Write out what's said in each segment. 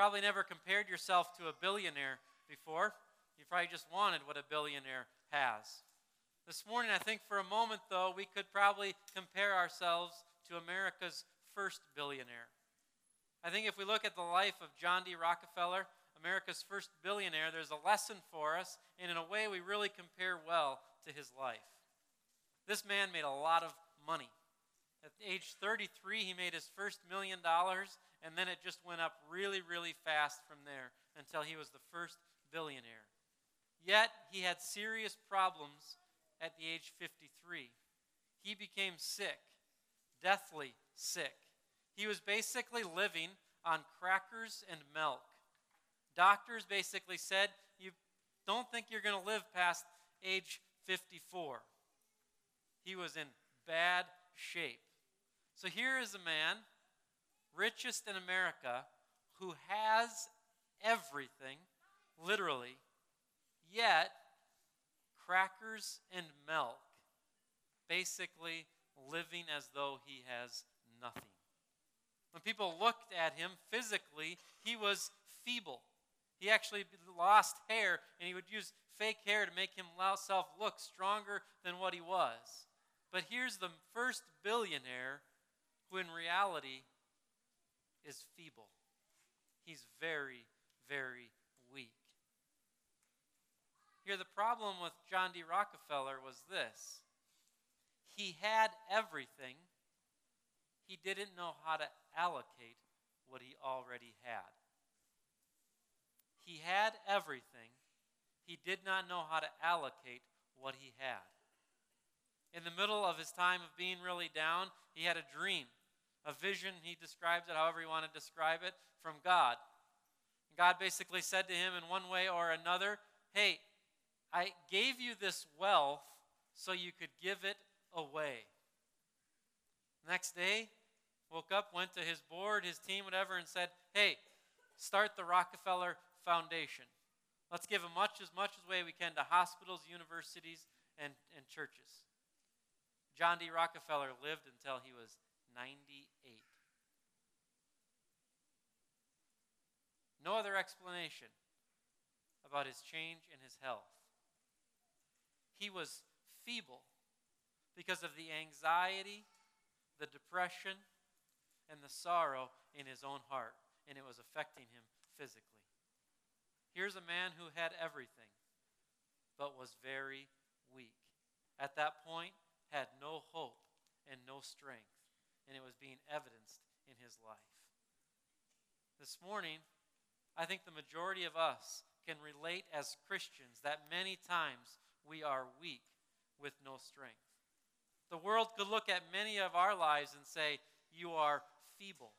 probably never compared yourself to a billionaire before. You probably just wanted what a billionaire has. This morning, I think for a moment, though, we could probably compare ourselves to America's first billionaire. I think if we look at the life of John D. Rockefeller, America's first billionaire, there's a lesson for us, and in a way, we really compare well to his life. This man made a lot of money. At age 33, he made his first million dollars, and then it just went up really, really fast from there until he was the first billionaire. Yet, he had serious problems at the age 53. He became sick, deathly sick. He was basically living on crackers and milk. Doctors basically said, You don't think you're going to live past age 54. He was in bad shape. So here is a man, richest in America, who has everything, literally, yet crackers and milk, basically living as though he has nothing. When people looked at him physically, he was feeble. He actually lost hair, and he would use fake hair to make himself look stronger than what he was. But here's the first billionaire who, in reality, is feeble. He's very, very weak. Here, the problem with John D. Rockefeller was this he had everything, he didn't know how to allocate what he already had. He had everything, he did not know how to allocate what he had. In the middle of his time of being really down, he had a dream, a vision. He describes it however you want to describe it from God. And God basically said to him in one way or another, Hey, I gave you this wealth so you could give it away. Next day, woke up, went to his board, his team, whatever, and said, Hey, start the Rockefeller Foundation. Let's give as much as much as way we can to hospitals, universities, and, and churches. John D. Rockefeller lived until he was 98. No other explanation about his change in his health. He was feeble because of the anxiety, the depression, and the sorrow in his own heart, and it was affecting him physically. Here's a man who had everything, but was very weak. At that point, had no hope and no strength, and it was being evidenced in his life. This morning, I think the majority of us can relate as Christians that many times we are weak with no strength. The world could look at many of our lives and say, You are feeble.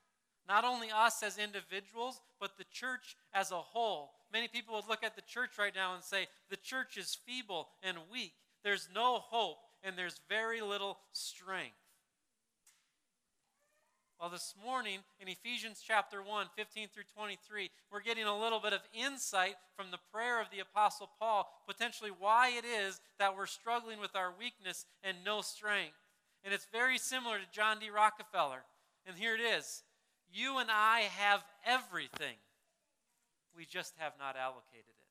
Not only us as individuals, but the church as a whole. Many people would look at the church right now and say, The church is feeble and weak. There's no hope and there's very little strength. Well, this morning in Ephesians chapter 1, 15 through 23, we're getting a little bit of insight from the prayer of the Apostle Paul, potentially why it is that we're struggling with our weakness and no strength. And it's very similar to John D. Rockefeller. And here it is You and I have everything, we just have not allocated it.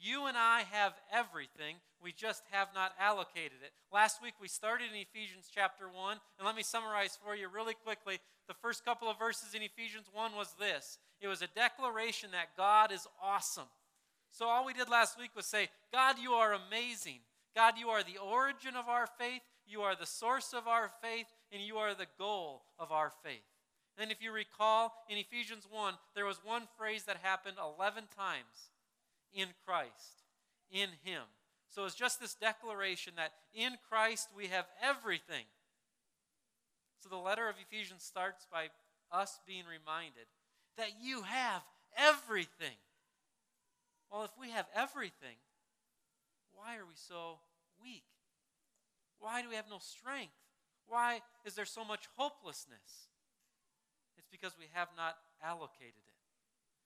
You and I have everything, we just have not allocated it. Last week we started in Ephesians chapter 1, and let me summarize for you really quickly. The first couple of verses in Ephesians 1 was this it was a declaration that God is awesome. So all we did last week was say, God, you are amazing. God, you are the origin of our faith, you are the source of our faith, and you are the goal of our faith. And if you recall, in Ephesians 1, there was one phrase that happened 11 times in Christ, in Him. So it's just this declaration that in Christ we have everything. So the letter of Ephesians starts by us being reminded that you have everything. Well, if we have everything, why are we so weak? Why do we have no strength? Why is there so much hopelessness? It's because we have not allocated it.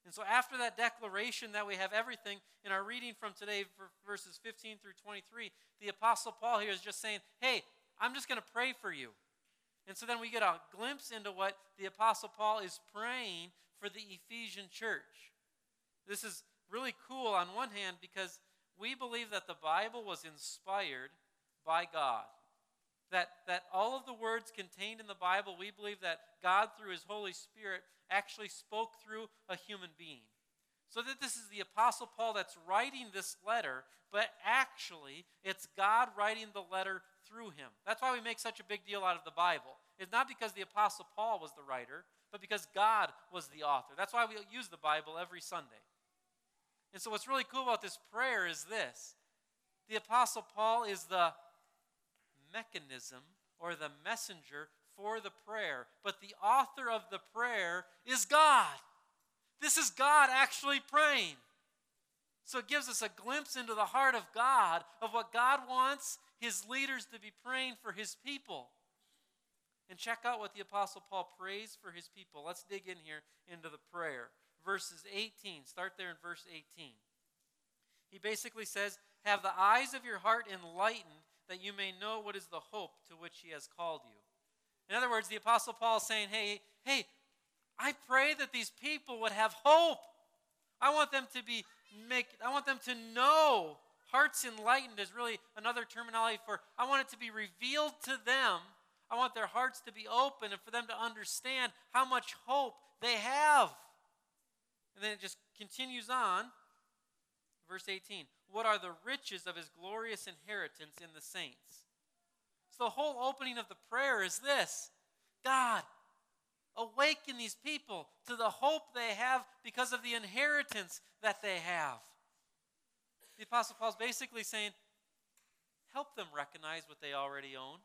And so, after that declaration that we have everything, in our reading from today, verses 15 through 23, the Apostle Paul here is just saying, Hey, I'm just going to pray for you. And so then we get a glimpse into what the Apostle Paul is praying for the Ephesian church. This is really cool on one hand because we believe that the Bible was inspired by God. That, that all of the words contained in the Bible, we believe that God, through His Holy Spirit, actually spoke through a human being. So that this is the Apostle Paul that's writing this letter, but actually it's God writing the letter through him. That's why we make such a big deal out of the Bible. It's not because the Apostle Paul was the writer, but because God was the author. That's why we use the Bible every Sunday. And so, what's really cool about this prayer is this the Apostle Paul is the mechanism or the messenger for the prayer, but the author of the prayer is God. This is God actually praying. So it gives us a glimpse into the heart of God, of what God wants his leaders to be praying for his people. And check out what the Apostle Paul prays for his people. Let's dig in here into the prayer. Verses 18. Start there in verse 18. He basically says, Have the eyes of your heart enlightened, that you may know what is the hope to which he has called you. In other words, the Apostle Paul is saying, Hey, hey, I pray that these people would have hope. I want them to be make I want them to know. Hearts enlightened is really another terminology for I want it to be revealed to them I want their hearts to be open and for them to understand how much hope they have. And then it just continues on. Verse 18 What are the riches of his glorious inheritance in the saints? So the whole opening of the prayer is this God, awaken these people to the hope they have because of the inheritance that they have. The Apostle Paul's basically saying, help them recognize what they already own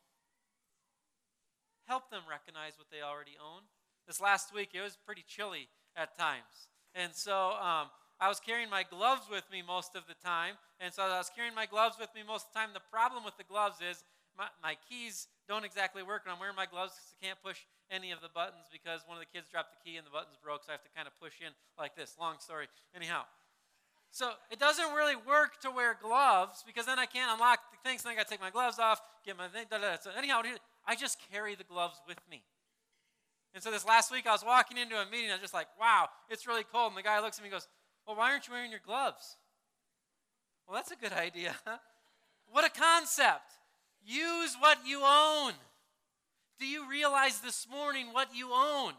help them recognize what they already own. This last week, it was pretty chilly at times. And so um, I was carrying my gloves with me most of the time. And so I was carrying my gloves with me most of the time. The problem with the gloves is my, my keys don't exactly work when I'm wearing my gloves because I can't push any of the buttons because one of the kids dropped the key and the buttons broke, so I have to kind of push in like this. Long story. Anyhow. So it doesn't really work to wear gloves because then I can't unlock the things. Then I got to take my gloves off, get my thing. Da, da, da. So anyhow, I just carry the gloves with me. And so this last week, I was walking into a meeting. I was just like, wow, it's really cold. And the guy looks at me and goes, well, why aren't you wearing your gloves? Well, that's a good idea. what a concept. Use what you own. Do you realize this morning what you own?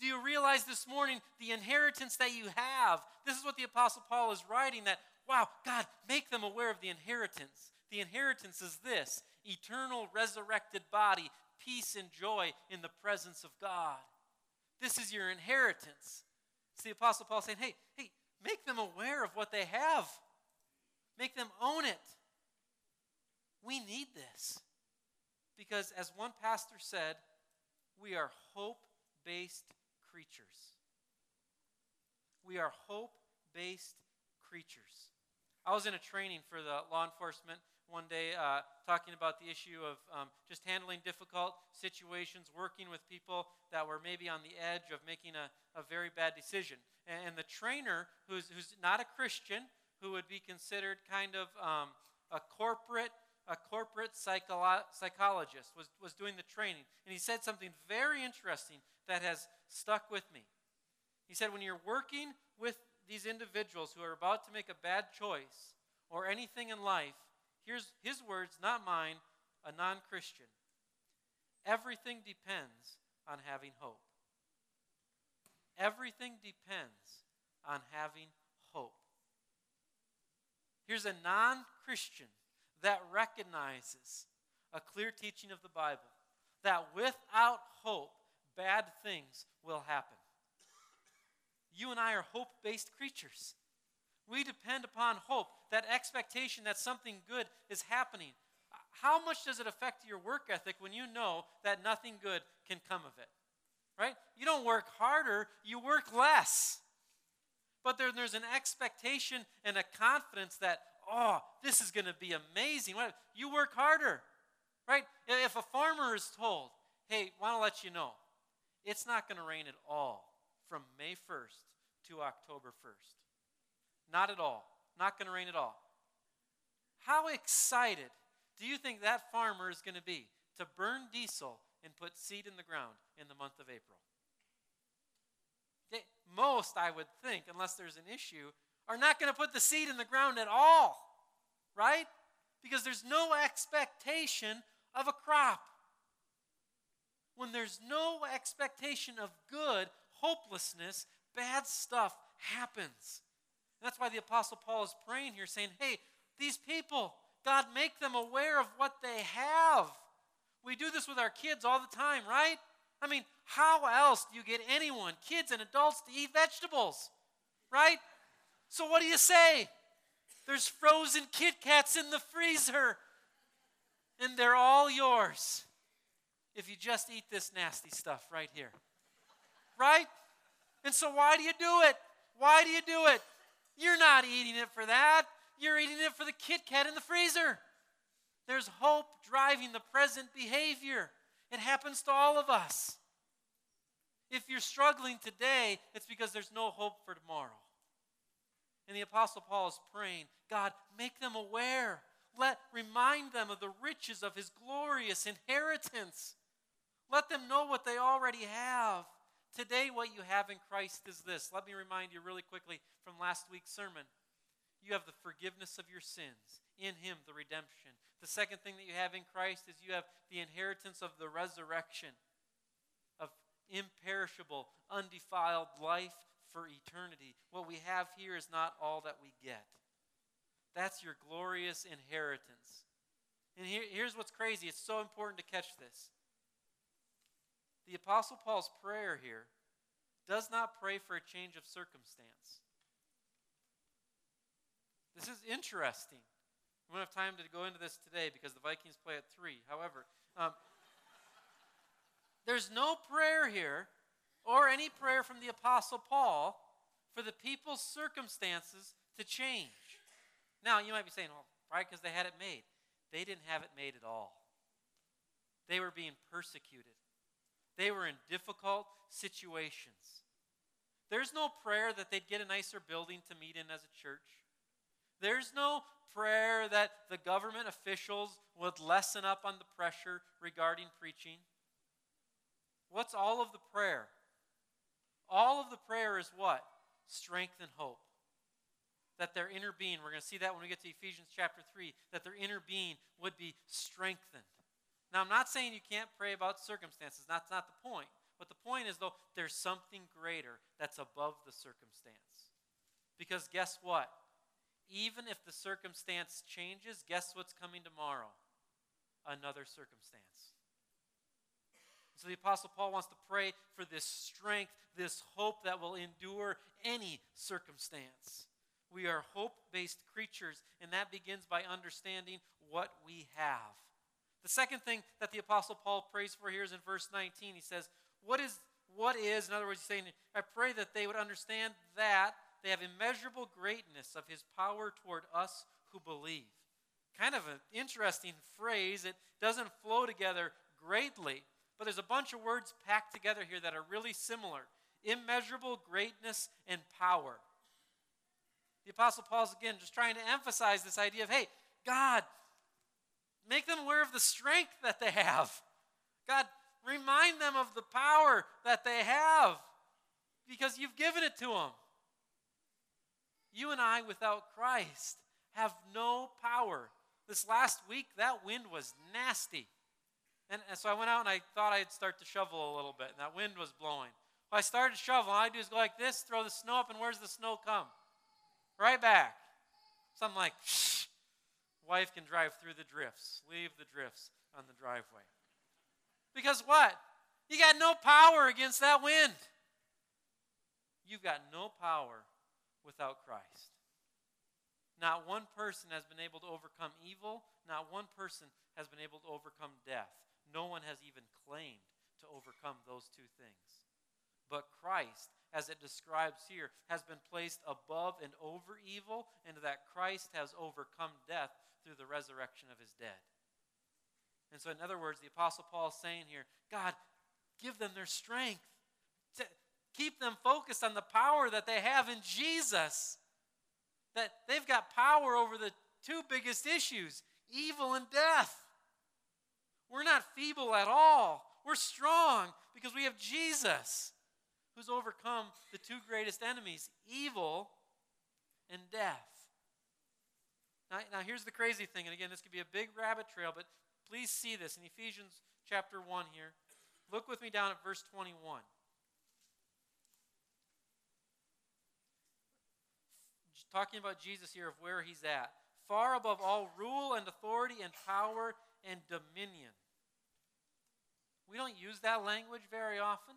Do you realize this morning the inheritance that you have? This is what the Apostle Paul is writing that, wow, God, make them aware of the inheritance. The inheritance is this eternal resurrected body, peace and joy in the presence of God. This is your inheritance. It's the Apostle Paul saying, hey, hey, make them aware of what they have, make them own it. We need this. Because, as one pastor said, we are hope based creatures. We are hope based creatures. I was in a training for the law enforcement one day uh, talking about the issue of um, just handling difficult situations, working with people that were maybe on the edge of making a, a very bad decision. And, and the trainer, who's, who's not a Christian, who would be considered kind of um, a corporate a corporate psycholo- psychologist was, was doing the training and he said something very interesting that has stuck with me he said when you're working with these individuals who are about to make a bad choice or anything in life Here's his words, not mine, a non Christian. Everything depends on having hope. Everything depends on having hope. Here's a non Christian that recognizes a clear teaching of the Bible that without hope, bad things will happen. You and I are hope based creatures. We depend upon hope, that expectation that something good is happening. How much does it affect your work ethic when you know that nothing good can come of it? Right? You don't work harder, you work less. But there, there's an expectation and a confidence that, oh, this is going to be amazing. You work harder. Right? If a farmer is told, hey, want to let you know, it's not going to rain at all from May 1st to October 1st. Not at all. Not going to rain at all. How excited do you think that farmer is going to be to burn diesel and put seed in the ground in the month of April? most, I would think, unless there's an issue, are not going to put the seed in the ground at all, right? Because there's no expectation of a crop. When there's no expectation of good, hopelessness, bad stuff happens. That's why the Apostle Paul is praying here, saying, Hey, these people, God, make them aware of what they have. We do this with our kids all the time, right? I mean, how else do you get anyone, kids and adults, to eat vegetables? Right? So what do you say? There's frozen Kit Kats in the freezer, and they're all yours if you just eat this nasty stuff right here. Right? And so why do you do it? Why do you do it? You're not eating it for that. You're eating it for the Kit Kat in the freezer. There's hope driving the present behavior. It happens to all of us. If you're struggling today, it's because there's no hope for tomorrow. And the Apostle Paul is praying, God, make them aware. Let remind them of the riches of his glorious inheritance. Let them know what they already have. Today, what you have in Christ is this. Let me remind you really quickly from last week's sermon. You have the forgiveness of your sins. In Him, the redemption. The second thing that you have in Christ is you have the inheritance of the resurrection, of imperishable, undefiled life for eternity. What we have here is not all that we get. That's your glorious inheritance. And here, here's what's crazy it's so important to catch this. The Apostle Paul's prayer here does not pray for a change of circumstance. This is interesting. We don't have time to go into this today because the Vikings play at 3. However, um, there's no prayer here or any prayer from the Apostle Paul for the people's circumstances to change. Now, you might be saying, well, right, because they had it made. They didn't have it made at all. They were being persecuted, they were in difficult situations. There's no prayer that they'd get a nicer building to meet in as a church. There's no prayer that the government officials would lessen up on the pressure regarding preaching. What's all of the prayer? All of the prayer is what? Strength and hope. That their inner being, we're going to see that when we get to Ephesians chapter 3, that their inner being would be strengthened. Now, I'm not saying you can't pray about circumstances. That's not the point. But the point is, though, there's something greater that's above the circumstance. Because guess what? Even if the circumstance changes, guess what's coming tomorrow? Another circumstance. So the Apostle Paul wants to pray for this strength, this hope that will endure any circumstance. We are hope based creatures, and that begins by understanding what we have. The second thing that the Apostle Paul prays for here is in verse 19. He says, What is, what is, in other words, he's saying, I pray that they would understand that they have immeasurable greatness of his power toward us who believe. Kind of an interesting phrase. It doesn't flow together greatly. But there's a bunch of words packed together here that are really similar immeasurable greatness and power. The Apostle Paul's again just trying to emphasize this idea of hey, God, make them aware of the strength that they have. God, remind them of the power that they have because you've given it to them. You and I, without Christ, have no power. This last week, that wind was nasty. And, and, so I went out and I thought I'd start to shovel a little bit, and that wind was blowing. Well, I started to shovel, and I do is go like this, throw the snow up, and where's the snow come? Right back. So I'm like, Shh. wife can drive through the drifts. Leave the drifts on the driveway. Because what? You got no power against that wind. You've got no power without Christ. Not one person has been able to overcome evil. Not one person has been able to overcome death. No one has even claimed to overcome those two things. But Christ, as it describes here, has been placed above and over evil, and that Christ has overcome death through the resurrection of his dead. And so, in other words, the Apostle Paul is saying here God, give them their strength. To keep them focused on the power that they have in Jesus. That they've got power over the two biggest issues evil and death. We're not feeble at all. We're strong because we have Jesus who's overcome the two greatest enemies, evil and death. Now, now, here's the crazy thing, and again, this could be a big rabbit trail, but please see this in Ephesians chapter 1 here. Look with me down at verse 21. Talking about Jesus here of where he's at. Far above all rule and authority and power and dominion. We don't use that language very often.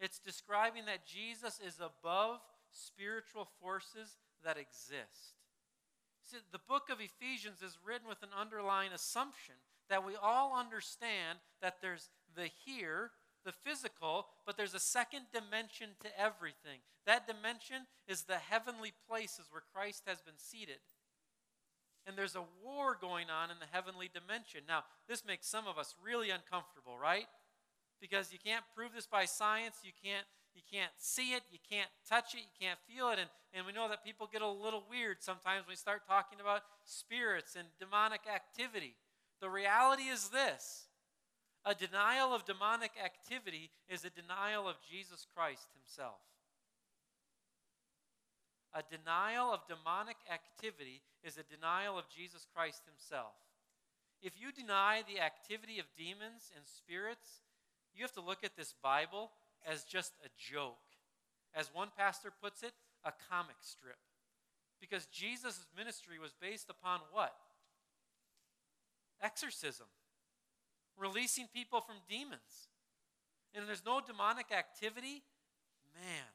It's describing that Jesus is above spiritual forces that exist. See, the book of Ephesians is written with an underlying assumption that we all understand that there's the here, the physical, but there's a second dimension to everything. That dimension is the heavenly places where Christ has been seated. And there's a war going on in the heavenly dimension. Now, this makes some of us really uncomfortable, right? Because you can't prove this by science, you can't you can't see it, you can't touch it, you can't feel it. And, and we know that people get a little weird sometimes when we start talking about spirits and demonic activity. The reality is this a denial of demonic activity is a denial of Jesus Christ himself. A denial of demonic activity is a denial of Jesus Christ himself. If you deny the activity of demons and spirits, you have to look at this Bible as just a joke. As one pastor puts it, a comic strip. Because Jesus' ministry was based upon what? Exorcism, releasing people from demons. And there's no demonic activity, man,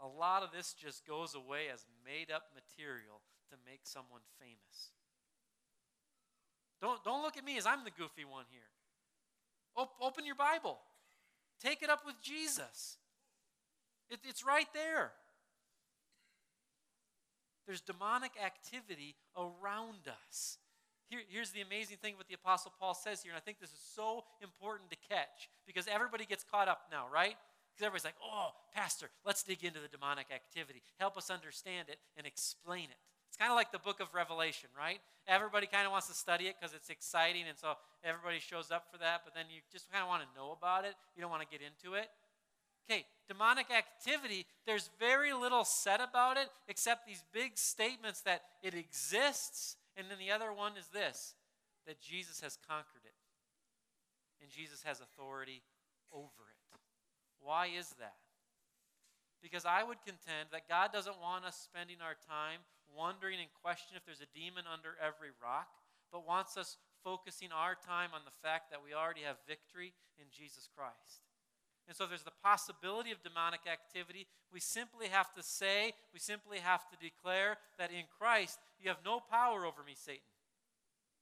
a lot of this just goes away as made up material to make someone famous. Don't, don't look at me as I'm the goofy one here. Op- open your Bible. Take it up with Jesus. It, it's right there. There's demonic activity around us. Here, here's the amazing thing what the Apostle Paul says here, and I think this is so important to catch because everybody gets caught up now, right? Because everybody's like, oh, Pastor, let's dig into the demonic activity. Help us understand it and explain it. It's kind of like the book of Revelation, right? Everybody kind of wants to study it because it's exciting, and so everybody shows up for that, but then you just kind of want to know about it. You don't want to get into it. Okay, demonic activity, there's very little said about it except these big statements that it exists, and then the other one is this that Jesus has conquered it, and Jesus has authority over it. Why is that? Because I would contend that God doesn't want us spending our time wondering and questioning if there's a demon under every rock, but wants us focusing our time on the fact that we already have victory in Jesus Christ. And so there's the possibility of demonic activity. We simply have to say, we simply have to declare that in Christ, you have no power over me, Satan.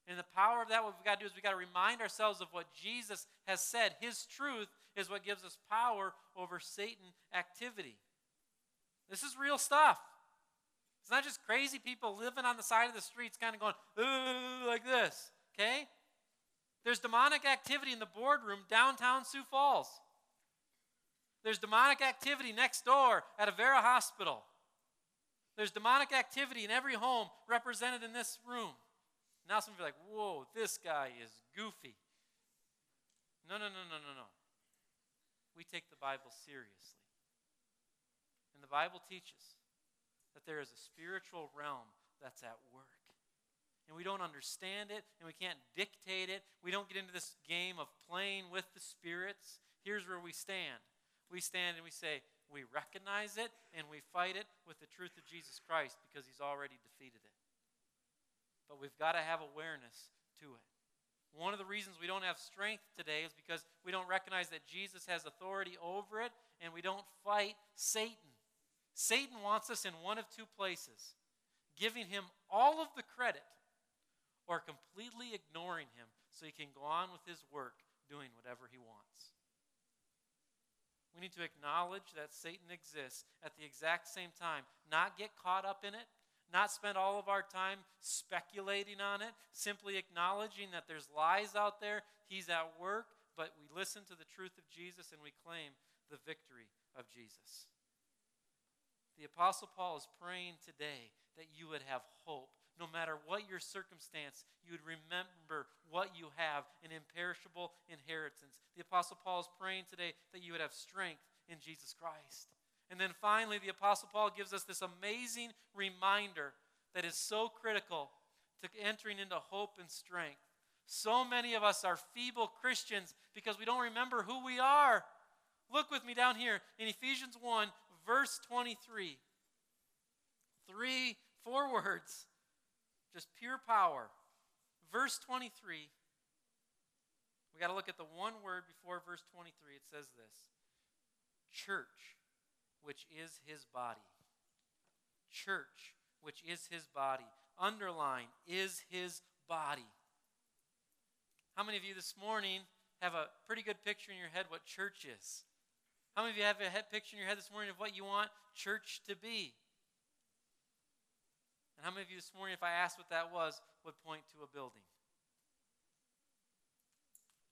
And the power of that, what we've got to do is we've got to remind ourselves of what Jesus has said. His truth is what gives us power over Satan activity. This is real stuff. It's not just crazy people living on the side of the streets kind of going, ooh, like this, okay? There's demonic activity in the boardroom downtown Sioux Falls. There's demonic activity next door at Avera Hospital. There's demonic activity in every home represented in this room. Now some of you are like, whoa, this guy is goofy. No, no, no, no, no, no. We take the Bible seriously. And the Bible teaches that there is a spiritual realm that's at work. And we don't understand it, and we can't dictate it. We don't get into this game of playing with the spirits. Here's where we stand we stand and we say, we recognize it and we fight it with the truth of Jesus Christ because he's already defeated it. But we've got to have awareness to it. One of the reasons we don't have strength today is because we don't recognize that Jesus has authority over it and we don't fight Satan. Satan wants us in one of two places giving him all of the credit or completely ignoring him so he can go on with his work doing whatever he wants. We need to acknowledge that Satan exists at the exact same time, not get caught up in it, not spend all of our time speculating on it, simply acknowledging that there's lies out there, he's at work, but we listen to the truth of Jesus and we claim the victory of Jesus. The Apostle Paul is praying today that you would have hope. No matter what your circumstance, you would remember what you have an imperishable inheritance. The Apostle Paul is praying today that you would have strength in Jesus Christ. And then finally, the Apostle Paul gives us this amazing reminder that is so critical to entering into hope and strength. So many of us are feeble Christians because we don't remember who we are. Look with me down here in Ephesians 1, verse 23. Three, four words, just pure power. Verse 23. We got to look at the one word before verse 23. It says this Church, which is his body. Church, which is his body. Underline, is his body. How many of you this morning have a pretty good picture in your head what church is? How many of you have a head picture in your head this morning of what you want church to be? And how many of you this morning, if I asked what that was, would point to a building?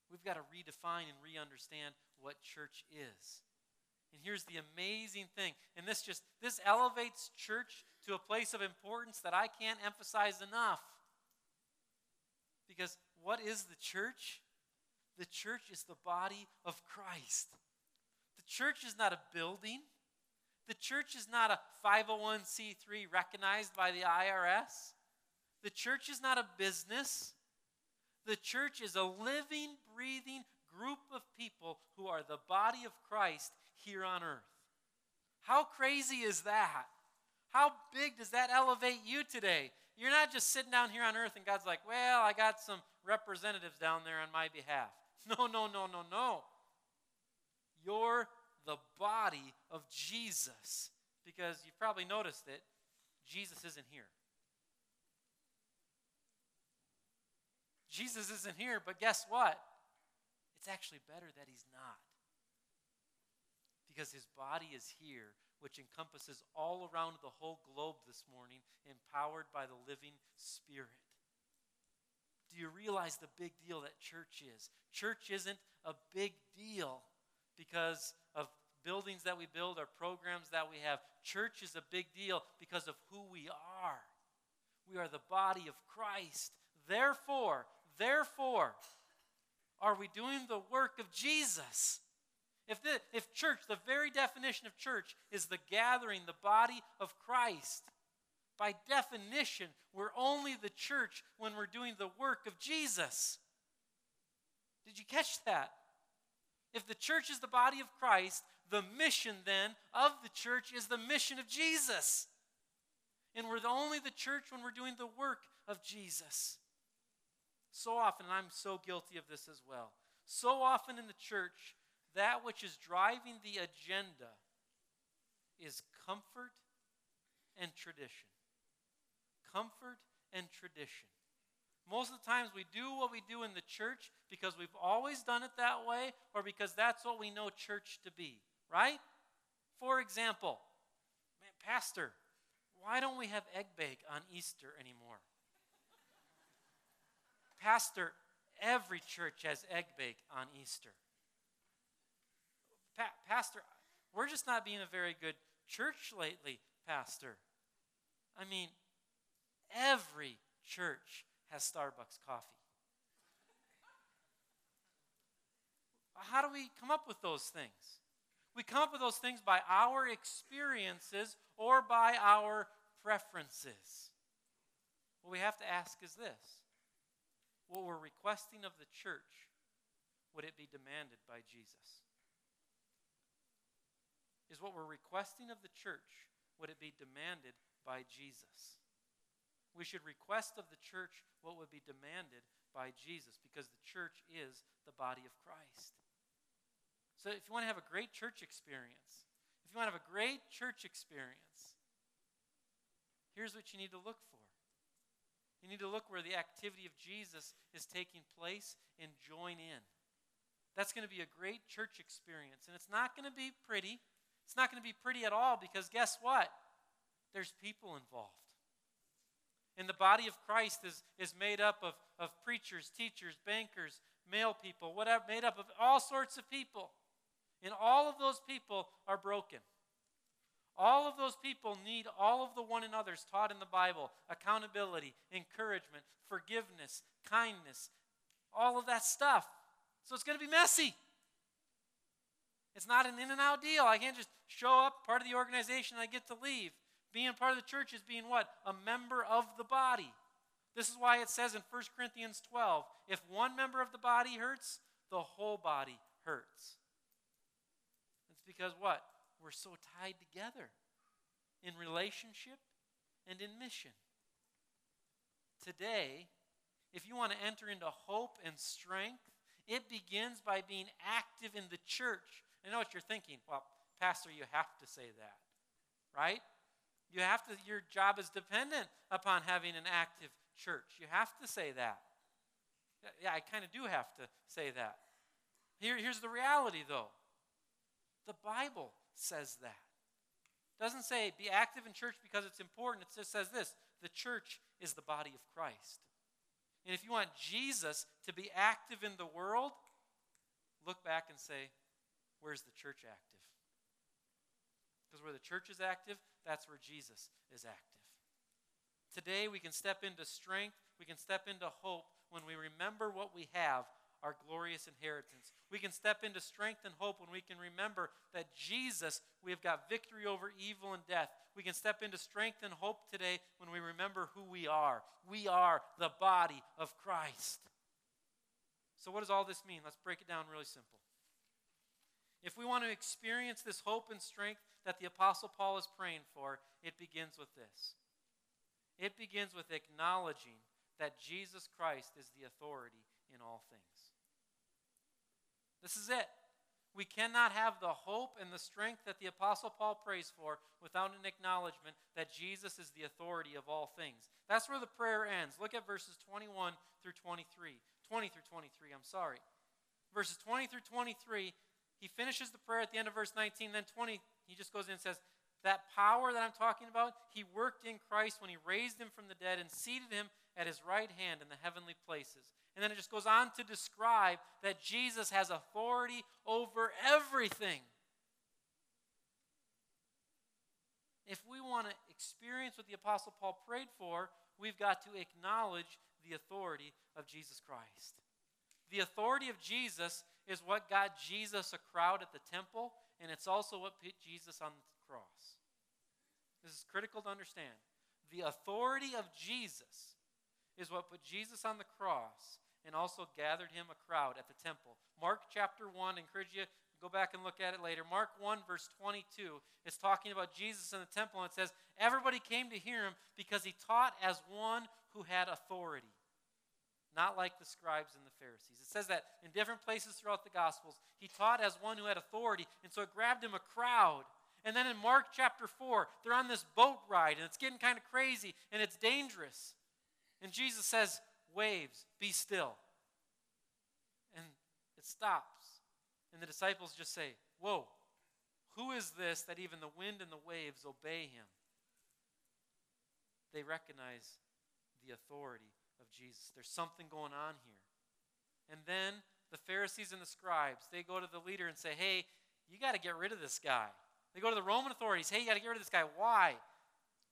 We've got to redefine and re understand what church is. And here's the amazing thing. And this just this elevates church to a place of importance that I can't emphasize enough. Because what is the church? The church is the body of Christ. Church is not a building. The church is not a 501c3 recognized by the IRS. The church is not a business. The church is a living, breathing group of people who are the body of Christ here on earth. How crazy is that? How big does that elevate you today? You're not just sitting down here on earth and God's like, well, I got some representatives down there on my behalf. No, no, no, no, no. You're the body of Jesus because you've probably noticed it. Jesus isn't here. Jesus isn't here, but guess what? It's actually better that he's not because his body is here, which encompasses all around the whole globe this morning, empowered by the living Spirit. Do you realize the big deal that church is? Church isn't a big deal because of buildings that we build or programs that we have. Church is a big deal because of who we are. We are the body of Christ. Therefore, therefore, are we doing the work of Jesus? If, the, if church, the very definition of church is the gathering, the body of Christ, by definition, we're only the church when we're doing the work of Jesus. Did you catch that? If the church is the body of Christ, the mission then of the church is the mission of Jesus. And we're the only the church when we're doing the work of Jesus. So often, and I'm so guilty of this as well, so often in the church, that which is driving the agenda is comfort and tradition. Comfort and tradition. Most of the times we do what we do in the church because we've always done it that way or because that's what we know church to be, right? For example, man, Pastor, why don't we have egg bake on Easter anymore? Pastor, every church has egg bake on Easter. Pa- Pastor, we're just not being a very good church lately, Pastor. I mean, every church has Starbucks coffee. How do we come up with those things? We come up with those things by our experiences or by our preferences. What we have to ask is this What we're requesting of the church, would it be demanded by Jesus? is what we're requesting of the church, would it be demanded by Jesus? We should request of the church what would be demanded by Jesus because the church is the body of Christ. So if you want to have a great church experience, if you want to have a great church experience, here's what you need to look for. You need to look where the activity of Jesus is taking place and join in. That's going to be a great church experience. And it's not going to be pretty. It's not going to be pretty at all because guess what? There's people involved. And the body of Christ is, is made up of, of preachers, teachers, bankers, mail people, whatever, made up of all sorts of people. And all of those people are broken. All of those people need all of the one another's taught in the Bible accountability, encouragement, forgiveness, kindness, all of that stuff. So it's going to be messy. It's not an in and out deal. I can't just show up, part of the organization, and I get to leave. Being part of the church is being what? A member of the body. This is why it says in 1 Corinthians 12 if one member of the body hurts, the whole body hurts. It's because what? We're so tied together in relationship and in mission. Today, if you want to enter into hope and strength, it begins by being active in the church. I know what you're thinking. Well, Pastor, you have to say that, right? You have to, your job is dependent upon having an active church. You have to say that. Yeah, I kind of do have to say that. Here, here's the reality, though the Bible says that. It doesn't say be active in church because it's important. It just says this the church is the body of Christ. And if you want Jesus to be active in the world, look back and say, where's the church active? Because where the church is active, that's where Jesus is active. Today, we can step into strength, we can step into hope when we remember what we have our glorious inheritance. We can step into strength and hope when we can remember that Jesus, we have got victory over evil and death. We can step into strength and hope today when we remember who we are. We are the body of Christ. So, what does all this mean? Let's break it down really simple. If we want to experience this hope and strength that the Apostle Paul is praying for, it begins with this. It begins with acknowledging that Jesus Christ is the authority in all things. This is it. We cannot have the hope and the strength that the Apostle Paul prays for without an acknowledgement that Jesus is the authority of all things. That's where the prayer ends. Look at verses 21 through 23. 20 through 23, I'm sorry. Verses 20 through 23, he finishes the prayer at the end of verse 19. Then 20, he just goes in and says, That power that I'm talking about, he worked in Christ when he raised him from the dead and seated him at his right hand in the heavenly places and then it just goes on to describe that Jesus has authority over everything. If we want to experience what the Apostle Paul prayed for, we've got to acknowledge the authority of Jesus Christ. The authority of Jesus is what got Jesus a crowd at the temple, and it's also what put Jesus on the cross. This is critical to understand. The authority of Jesus is what put Jesus on the cross and also gathered him a crowd at the temple. Mark chapter 1, encourage you go back and look at it later. Mark 1, verse 22, is talking about Jesus in the temple, and it says, Everybody came to hear him because he taught as one who had authority, not like the scribes and the Pharisees. It says that in different places throughout the Gospels. He taught as one who had authority, and so it grabbed him a crowd. And then in Mark chapter 4, they're on this boat ride, and it's getting kind of crazy, and it's dangerous. And Jesus says, waves, be still. And it stops. And the disciples just say, Whoa, who is this that even the wind and the waves obey him? They recognize the authority of Jesus. There's something going on here. And then the Pharisees and the scribes, they go to the leader and say, Hey, you got to get rid of this guy. They go to the Roman authorities, Hey, you got to get rid of this guy. Why?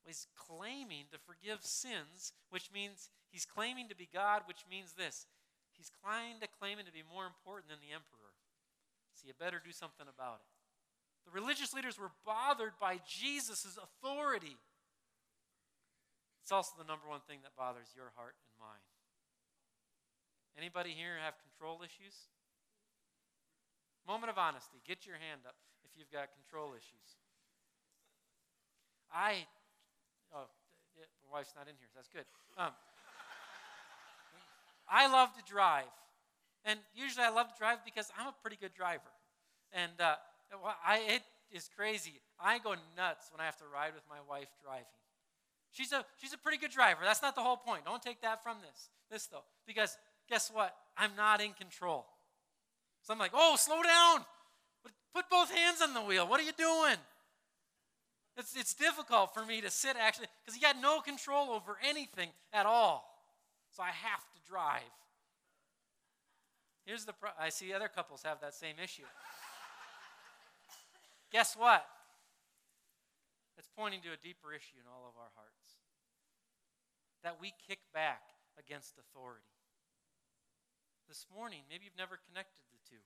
Well, he's claiming to forgive sins, which means He's claiming to be God, which means this he's kind of claiming to be more important than the emperor. So you better do something about it. The religious leaders were bothered by Jesus' authority. It's also the number one thing that bothers your heart and mine. Anybody here have control issues? Moment of honesty. Get your hand up if you've got control issues. I, oh, my wife's not in here, so that's good. Um, I love to drive. And usually I love to drive because I'm a pretty good driver. And uh, I, it is crazy. I go nuts when I have to ride with my wife driving. She's a, she's a pretty good driver. That's not the whole point. Don't take that from this. This, though. Because guess what? I'm not in control. So I'm like, oh, slow down. Put both hands on the wheel. What are you doing? It's, it's difficult for me to sit actually, because you got no control over anything at all. So I have to drive. Here's the pro- I see other couples have that same issue. Guess what? It's pointing to a deeper issue in all of our hearts. That we kick back against authority. This morning, maybe you've never connected the two.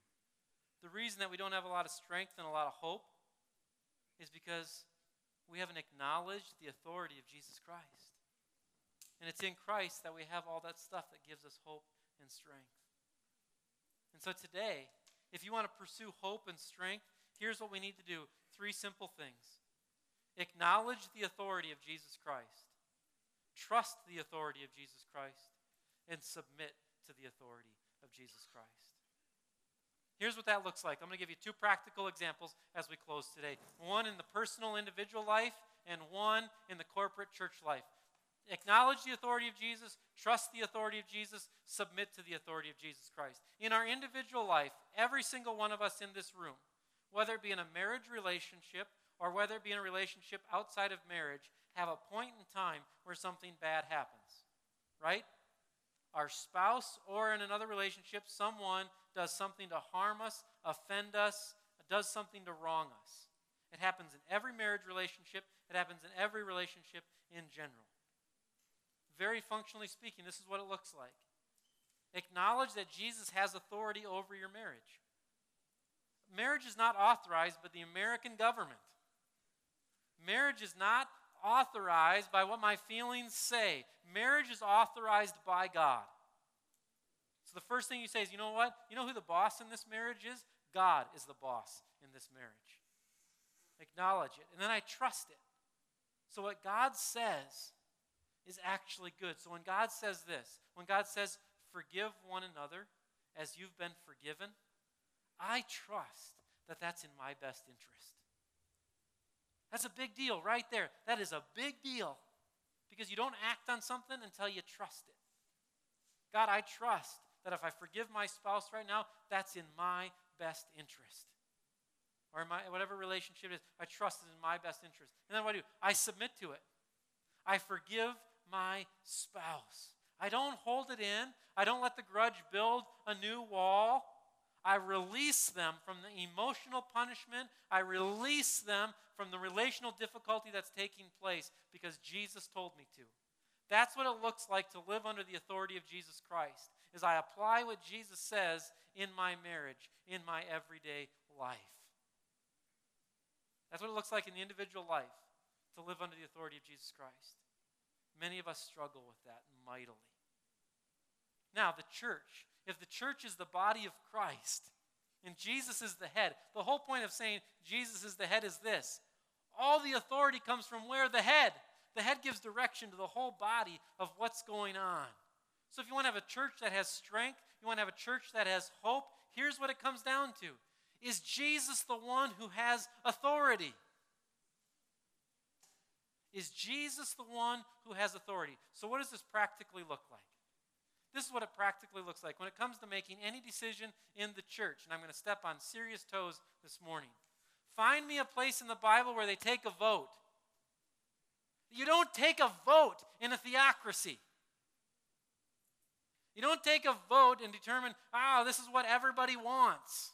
The reason that we don't have a lot of strength and a lot of hope is because we haven't acknowledged the authority of Jesus Christ. And it's in Christ that we have all that stuff that gives us hope and strength. And so today, if you want to pursue hope and strength, here's what we need to do three simple things acknowledge the authority of Jesus Christ, trust the authority of Jesus Christ, and submit to the authority of Jesus Christ. Here's what that looks like. I'm going to give you two practical examples as we close today one in the personal individual life, and one in the corporate church life. Acknowledge the authority of Jesus, trust the authority of Jesus, submit to the authority of Jesus Christ. In our individual life, every single one of us in this room, whether it be in a marriage relationship or whether it be in a relationship outside of marriage, have a point in time where something bad happens. Right? Our spouse or in another relationship, someone does something to harm us, offend us, does something to wrong us. It happens in every marriage relationship, it happens in every relationship in general. Very functionally speaking, this is what it looks like. Acknowledge that Jesus has authority over your marriage. Marriage is not authorized by the American government. Marriage is not authorized by what my feelings say. Marriage is authorized by God. So the first thing you say is, you know what? You know who the boss in this marriage is? God is the boss in this marriage. Acknowledge it. And then I trust it. So what God says is actually good. So when God says this, when God says, forgive one another as you've been forgiven, I trust that that's in my best interest. That's a big deal right there. That is a big deal because you don't act on something until you trust it. God, I trust that if I forgive my spouse right now, that's in my best interest. Or my, whatever relationship is, I trust it in my best interest. And then what do I do? I submit to it. I forgive my spouse. I don't hold it in. I don't let the grudge build a new wall. I release them from the emotional punishment. I release them from the relational difficulty that's taking place because Jesus told me to. That's what it looks like to live under the authority of Jesus Christ. Is I apply what Jesus says in my marriage, in my everyday life. That's what it looks like in the individual life to live under the authority of Jesus Christ. Many of us struggle with that mightily. Now, the church, if the church is the body of Christ and Jesus is the head, the whole point of saying Jesus is the head is this all the authority comes from where? The head. The head gives direction to the whole body of what's going on. So if you want to have a church that has strength, you want to have a church that has hope, here's what it comes down to Is Jesus the one who has authority? Is Jesus the one who has authority? So, what does this practically look like? This is what it practically looks like when it comes to making any decision in the church. And I'm going to step on serious toes this morning. Find me a place in the Bible where they take a vote. You don't take a vote in a theocracy. You don't take a vote and determine, oh, this is what everybody wants.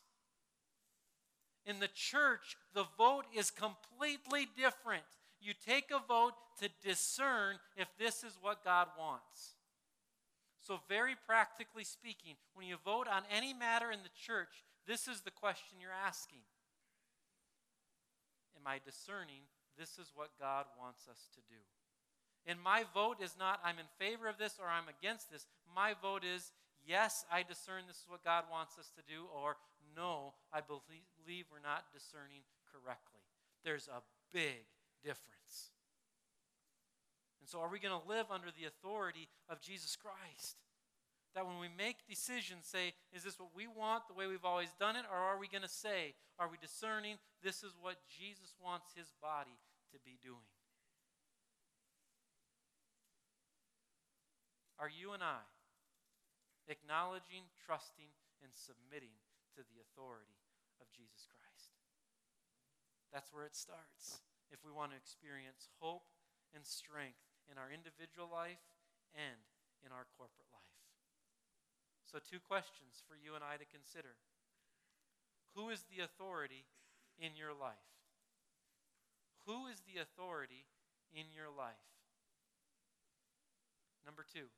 In the church, the vote is completely different. You take a vote to discern if this is what God wants. So, very practically speaking, when you vote on any matter in the church, this is the question you're asking Am I discerning this is what God wants us to do? And my vote is not, I'm in favor of this or I'm against this. My vote is, yes, I discern this is what God wants us to do, or no, I believe we're not discerning correctly. There's a big difference. And so, are we going to live under the authority of Jesus Christ? That when we make decisions, say, is this what we want, the way we've always done it, or are we going to say, are we discerning this is what Jesus wants his body to be doing? Are you and I acknowledging, trusting, and submitting to the authority of Jesus Christ? That's where it starts if we want to experience hope and strength in our individual life and in our corporate life. So, two questions for you and I to consider Who is the authority in your life? Who is the authority in your life? Number two,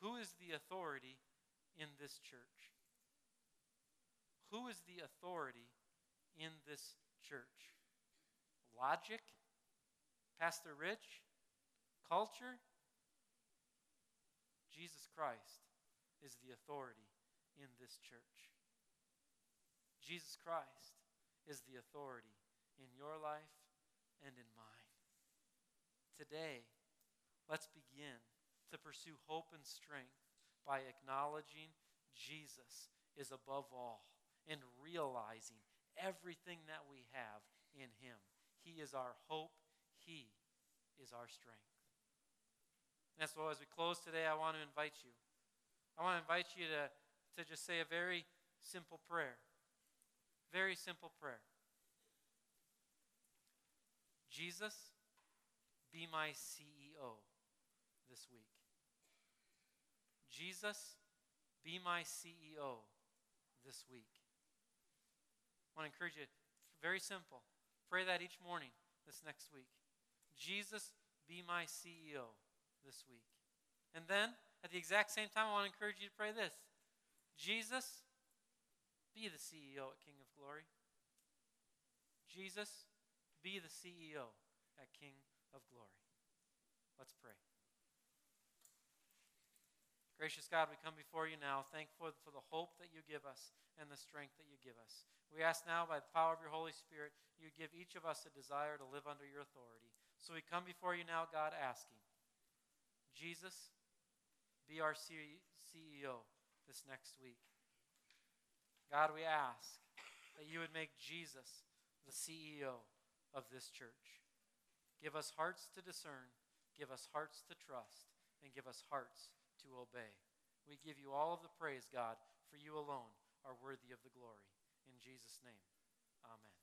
who is the authority in this church? who is the authority in this church? Logic? Pastor Rich? Culture? Jesus Christ is the authority in this church. Jesus Christ is the authority in your life and in mine. Today, let's begin to pursue hope and strength by acknowledging Jesus is above all and realizing everything that we have in Him. He is our hope, He is our strength. And so, as we close today, I want to invite you. I want to invite you to, to just say a very simple prayer. Very simple prayer. Jesus, be my CEO this week. Jesus, be my CEO this week. I want to encourage you, very simple. Pray that each morning this next week. Jesus, be my CEO this week. And then, at the exact same time, I want to encourage you to pray this Jesus, be the CEO at King of Glory. Jesus, be the CEO at King of Glory. Let's pray. Gracious God, we come before you now, thankful for the hope that you give us and the strength that you give us. We ask now, by the power of your Holy Spirit, you give each of us a desire to live under your authority. So we come before you now, God, asking, Jesus, be our CEO this next week. God, we ask that you would make Jesus the CEO of this church. Give us hearts to discern, give us hearts to trust, and give us hearts to obey. We give you all of the praise, God, for you alone are worthy of the glory. In Jesus' name, amen.